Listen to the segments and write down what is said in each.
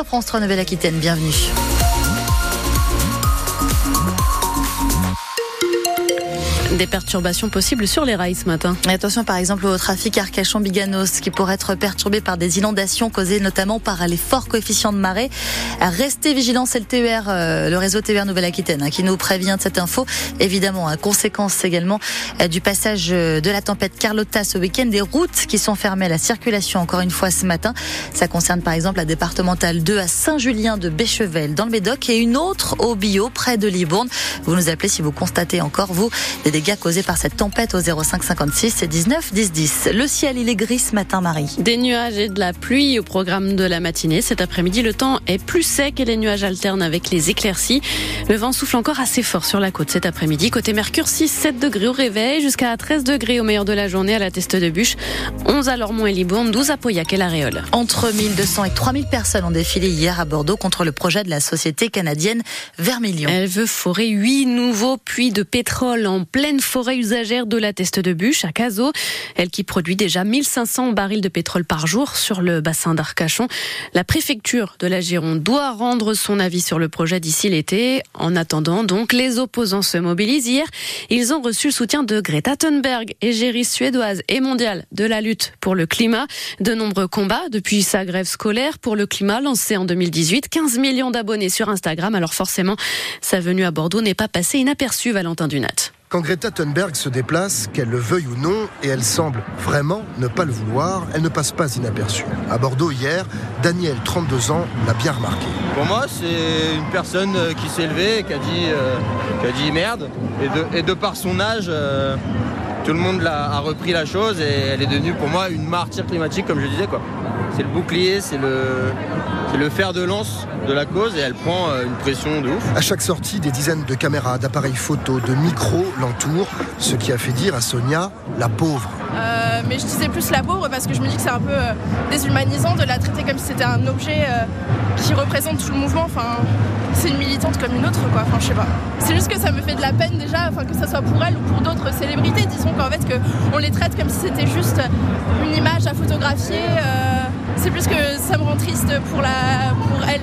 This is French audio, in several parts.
sur France 3 Nouvelle-Aquitaine. Bienvenue. Des perturbations possibles sur les rails ce matin. attention par exemple au trafic Arcachon-Biganos qui pourrait être perturbé par des inondations causées notamment par les forts coefficients de marée. Restez vigilants, c'est le TER, euh, le réseau TER Nouvelle-Aquitaine hein, qui nous prévient de cette info. Évidemment, hein, conséquence également euh, du passage euh, de la tempête Carlotta ce week-end, des routes qui sont fermées à la circulation encore une fois ce matin. Ça concerne par exemple la départementale 2 à Saint-Julien de Béchevel dans le Médoc et une autre au Bio près de Libourne. Vous nous appelez si vous constatez encore vous des dégâts causés par cette tempête au 05 56 et 19 10 10. Le ciel, il est gris ce matin, Marie. Des nuages et de la pluie au programme de la matinée. Cet après-midi, le temps est plus sec et les nuages alternent avec les éclaircies. Le vent souffle encore assez fort sur la côte cet après-midi. Côté Mercure, 6-7 degrés au réveil, jusqu'à 13 degrés au meilleur de la journée à la Teste de Bûche. 11 à Lormont et Libourne, 12 à Pauillac et la Réole. Entre 1200 et 3000 personnes ont défilé hier à Bordeaux contre le projet de la société canadienne Vermilion. Elle veut forer 8 nouveaux puits de pétrole en pleine forêt usagère de la Teste de Bûche à Cazaux. Elle qui produit déjà 1500 barils de pétrole par jour sur le bassin d'Arcachon. La préfecture de la Gironde doit rendre son avis sur le projet d'ici l'été. En attendant, donc, les opposants se mobilisent. Hier, ils ont reçu le soutien de Greta Thunberg, égérie suédoise et mondiale de la lutte pour le climat. De nombreux combats depuis sa grève scolaire pour le climat lancée en 2018. 15 millions d'abonnés sur Instagram. Alors forcément, sa venue à Bordeaux n'est pas passée inaperçue, Valentin Dunat. Quand Greta Thunberg se déplace, qu'elle le veuille ou non, et elle semble vraiment ne pas le vouloir, elle ne passe pas inaperçue. À Bordeaux hier, Daniel, 32 ans, l'a bien remarqué. Pour moi, c'est une personne euh, qui s'est levée qui a dit, euh, qui a dit merde. Et de, et de par son âge, euh, tout le monde a, a repris la chose et elle est devenue pour moi une martyre climatique, comme je disais. quoi. C'est le bouclier, c'est le, c'est le fer de lance de la cause et elle prend euh, une pression de ouf. À chaque sortie, des dizaines de caméras, d'appareils photo, de micros l'entourent, ce qui a fait dire à Sonia la pauvre. Euh, mais je disais plus la pauvre parce que je me dis que c'est un peu euh, déshumanisant de la traiter comme si c'était un objet euh, qui représente tout le mouvement. Enfin, c'est une militante comme une autre, quoi. Enfin, je sais pas. C'est juste que ça me fait de la peine déjà, enfin que ça soit pour elle ou pour d'autres célébrités. Disons qu'en fait, que on les traite comme si c'était juste une image à photographier. C'est plus que ça me rend triste pour la, pour elle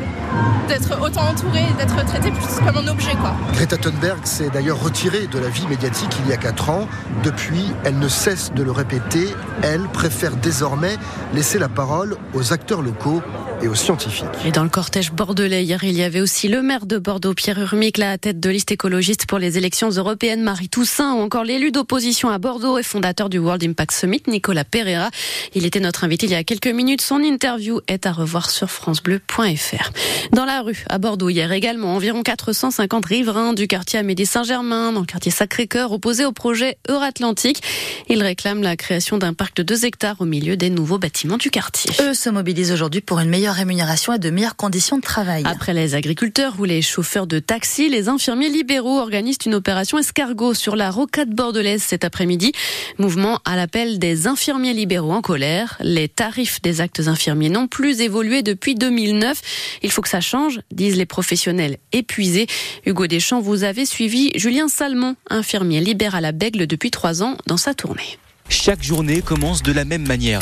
d'être autant entourée, d'être traitée plus comme un objet, quoi. Greta Thunberg s'est d'ailleurs retirée de la vie médiatique il y a 4 ans. Depuis, elle ne cesse de le répéter, elle préfère désormais laisser la parole aux acteurs locaux et aux scientifiques. Et dans le cortège bordelais, hier, il y avait aussi le maire de Bordeaux, Pierre Urmic, la tête de liste écologiste pour les élections européennes, Marie Toussaint, ou encore l'élu d'opposition à Bordeaux et fondateur du World Impact Summit, Nicolas Pereira. Il était notre invité il y a quelques minutes. Son interview est à revoir sur francebleu.fr. Dans la rue, à Bordeaux, hier également, environ 450 riverains du quartier Amédée Saint-Germain, dans le quartier Sacré-Cœur, opposés au projet Euratlantique. Ils réclament la création d'un parc de 2 hectares au milieu des nouveaux bâtiments du quartier. Eux se mobilisent aujourd'hui pour une meilleure rémunération et de meilleures conditions de travail. Après les agriculteurs ou les chauffeurs de taxi, les infirmiers libéraux organisent une opération escargot sur la rocade bordelaise cet après-midi. Mouvement à l'appel des infirmiers libéraux en colère. Les tarifs des actes infirmiers n'ont plus évolué depuis 2009. Il faut que ça change, disent les professionnels épuisés. Hugo Deschamps, vous avez suivi Julien Salmon, infirmier libéral à Bègle depuis trois ans dans sa tournée. Chaque journée commence de la même manière.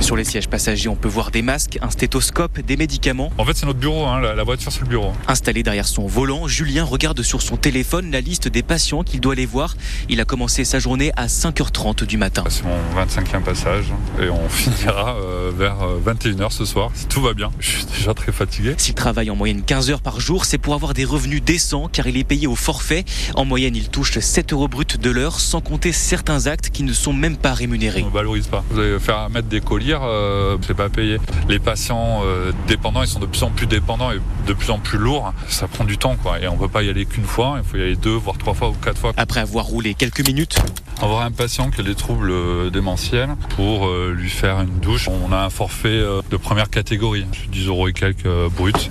Sur les sièges passagers, on peut voir des masques, un stéthoscope, des médicaments. En fait, c'est notre bureau, hein, la, voiture, c'est le bureau. Installé derrière son volant, Julien regarde sur son téléphone la liste des patients qu'il doit aller voir. Il a commencé sa journée à 5h30 du matin. C'est mon 25e passage et on finira euh, vers 21h ce soir, si tout va bien. Je suis déjà très fatigué. S'il travaille en moyenne 15 heures par jour, c'est pour avoir des revenus décents car il est payé au forfait. En moyenne, il touche 7 euros brut de l'heure sans compter certains actes qui ne sont même pas rémunérés. On ne valorise pas. Vous allez faire mettre des euh, c'est pas payé. Les patients euh, dépendants, ils sont de plus en plus dépendants et de plus en plus lourds. Ça prend du temps, quoi. Et on peut pas y aller qu'une fois. Il faut y aller deux, voire trois fois ou quatre fois. Après avoir roulé quelques minutes, Avoir un patient qui a des troubles euh, démentiels pour lui faire une douche, on a un forfait de première catégorie. 10 euros et quelques bruts.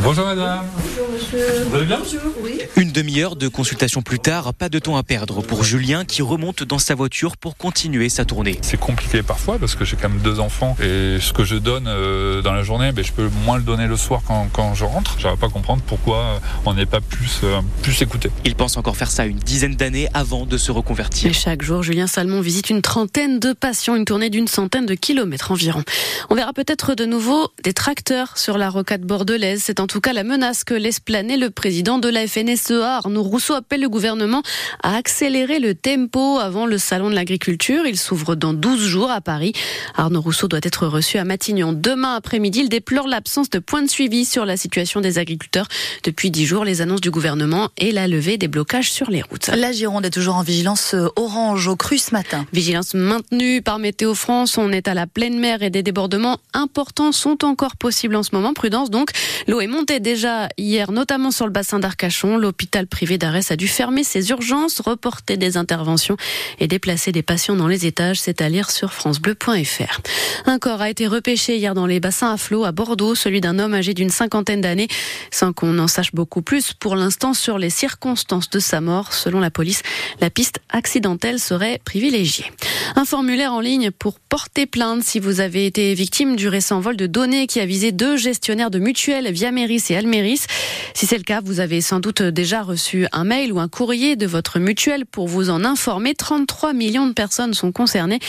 Bonjour madame. Bonjour monsieur. Vous allez bien Oui. Une demi-heure de consultation plus tard, pas de temps à perdre pour Julien qui remonte dans sa voiture pour continuer sa tournée. C'est compliqué parfois parce que j'ai quand même deux enfants et ce que je donne euh, dans la journée, ben, je peux moins le donner le soir quand, quand je rentre. J'arrive pas à comprendre pourquoi on n'est pas plus, euh, plus écouté. Il pense encore faire ça une dizaine d'années avant de se reconvertir. Et chaque jour, Julien Salmon visite une trentaine de patients, une tournée d'une centaine de kilomètres environ. On verra peut-être de nouveau des tracteurs sur la rocade bordelaise. C'est en tout cas la menace que laisse planer le président de la FNSEA. Arnaud Rousseau appelle le gouvernement à accélérer le tempo avant le salon de l'agriculture. Il s'ouvre dans 12 jours à Paris. Arnaud Rousseau doit être reçu à Matignon demain après-midi. Il déplore l'absence de points de suivi sur la situation des agriculteurs. Depuis 10 jours, les annonces du gouvernement et la levée des blocages sur les routes. La Gironde est toujours en vigilance euh, orange au cru ce matin. Vigilance maintenue par Météo France. On est à la pleine mer et des débordements importants sont encore possibles en ce moment. Prudence donc. L'eau est montée déjà hier, notamment sur le bassin d'Arcachon. L'hôpital privé d'Arès a dû fermer ses urgences, reporter des interventions et déplacer des patients dans les étages. C'est à lire sur francebleu.fr. Un corps a été repêché hier dans les bassins à flot à Bordeaux, celui d'un homme âgé d'une cinquantaine d'années, sans qu'on en sache beaucoup plus pour l'instant sur les circonstances de sa mort. Selon la police, la piste accidentelle serait privilégiée. Un formulaire en ligne pour porter plainte si vous avez été victime du récent vol de données qui a visé deux gestionnaires de mutuelles, Et. Si c'est le cas, vous avez sans doute déjà reçu un mail ou un courrier de votre mutuelle pour vous en informer. 33 millions de personnes sont concernées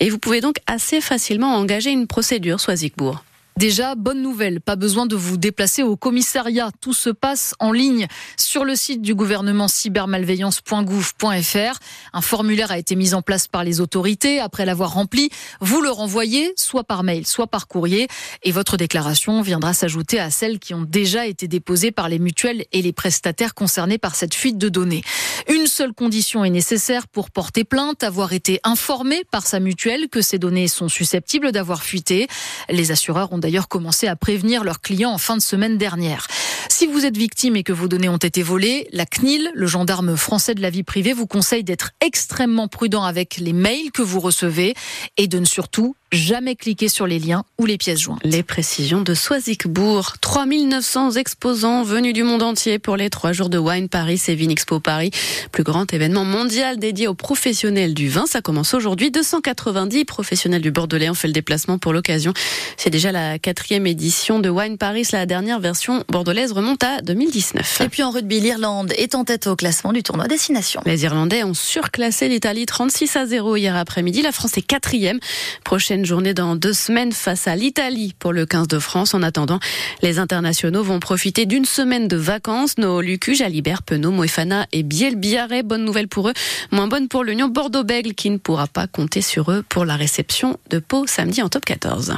et vous pouvez donc assez facilement engager une procédure, soit Zigbourg. Déjà, bonne nouvelle, pas besoin de vous déplacer au commissariat. Tout se passe en ligne sur le site du gouvernement cybermalveillance.gouv.fr. Un formulaire a été mis en place par les autorités. Après l'avoir rempli, vous le renvoyez soit par mail, soit par courrier. Et votre déclaration viendra s'ajouter à celles qui ont déjà été déposées par les mutuelles et les prestataires concernés par cette fuite de données. Une seule condition est nécessaire pour porter plainte, avoir été informé par sa mutuelle que ces données sont susceptibles d'avoir fuité. Les assureurs ont d'ailleurs commencé à prévenir leurs clients en fin de semaine dernière. Si vous êtes victime et que vos données ont été volées, la CNIL, le gendarme français de la vie privée, vous conseille d'être extrêmement prudent avec les mails que vous recevez et de ne surtout jamais cliquer sur les liens ou les pièces jointes. Les précisions de Soisigbourg. 3900 exposants venus du monde entier pour les trois jours de Wine Paris et Vinexpo Paris. Plus grand événement mondial dédié aux professionnels du vin. Ça commence aujourd'hui. 290 professionnels du Bordelais ont fait le déplacement pour l'occasion. C'est déjà la quatrième édition de Wine Paris. La dernière version bordelaise remonte à 2019. Et puis en rugby, l'Irlande est en tête au classement du tournoi Destination. Les Irlandais ont surclassé l'Italie 36 à 0 hier après-midi. La France est quatrième. Prochaine journée dans deux semaines face à l'Italie pour le 15 de France. En attendant, les internationaux vont profiter d'une semaine de vacances. Nos Lucu, Jalibert, Penaud, Moefana et Biel Biarret. Bonne nouvelle pour eux. Moins bonne pour l'Union Bordeaux-Bègle qui ne pourra pas compter sur eux pour la réception de Pau samedi en top 14.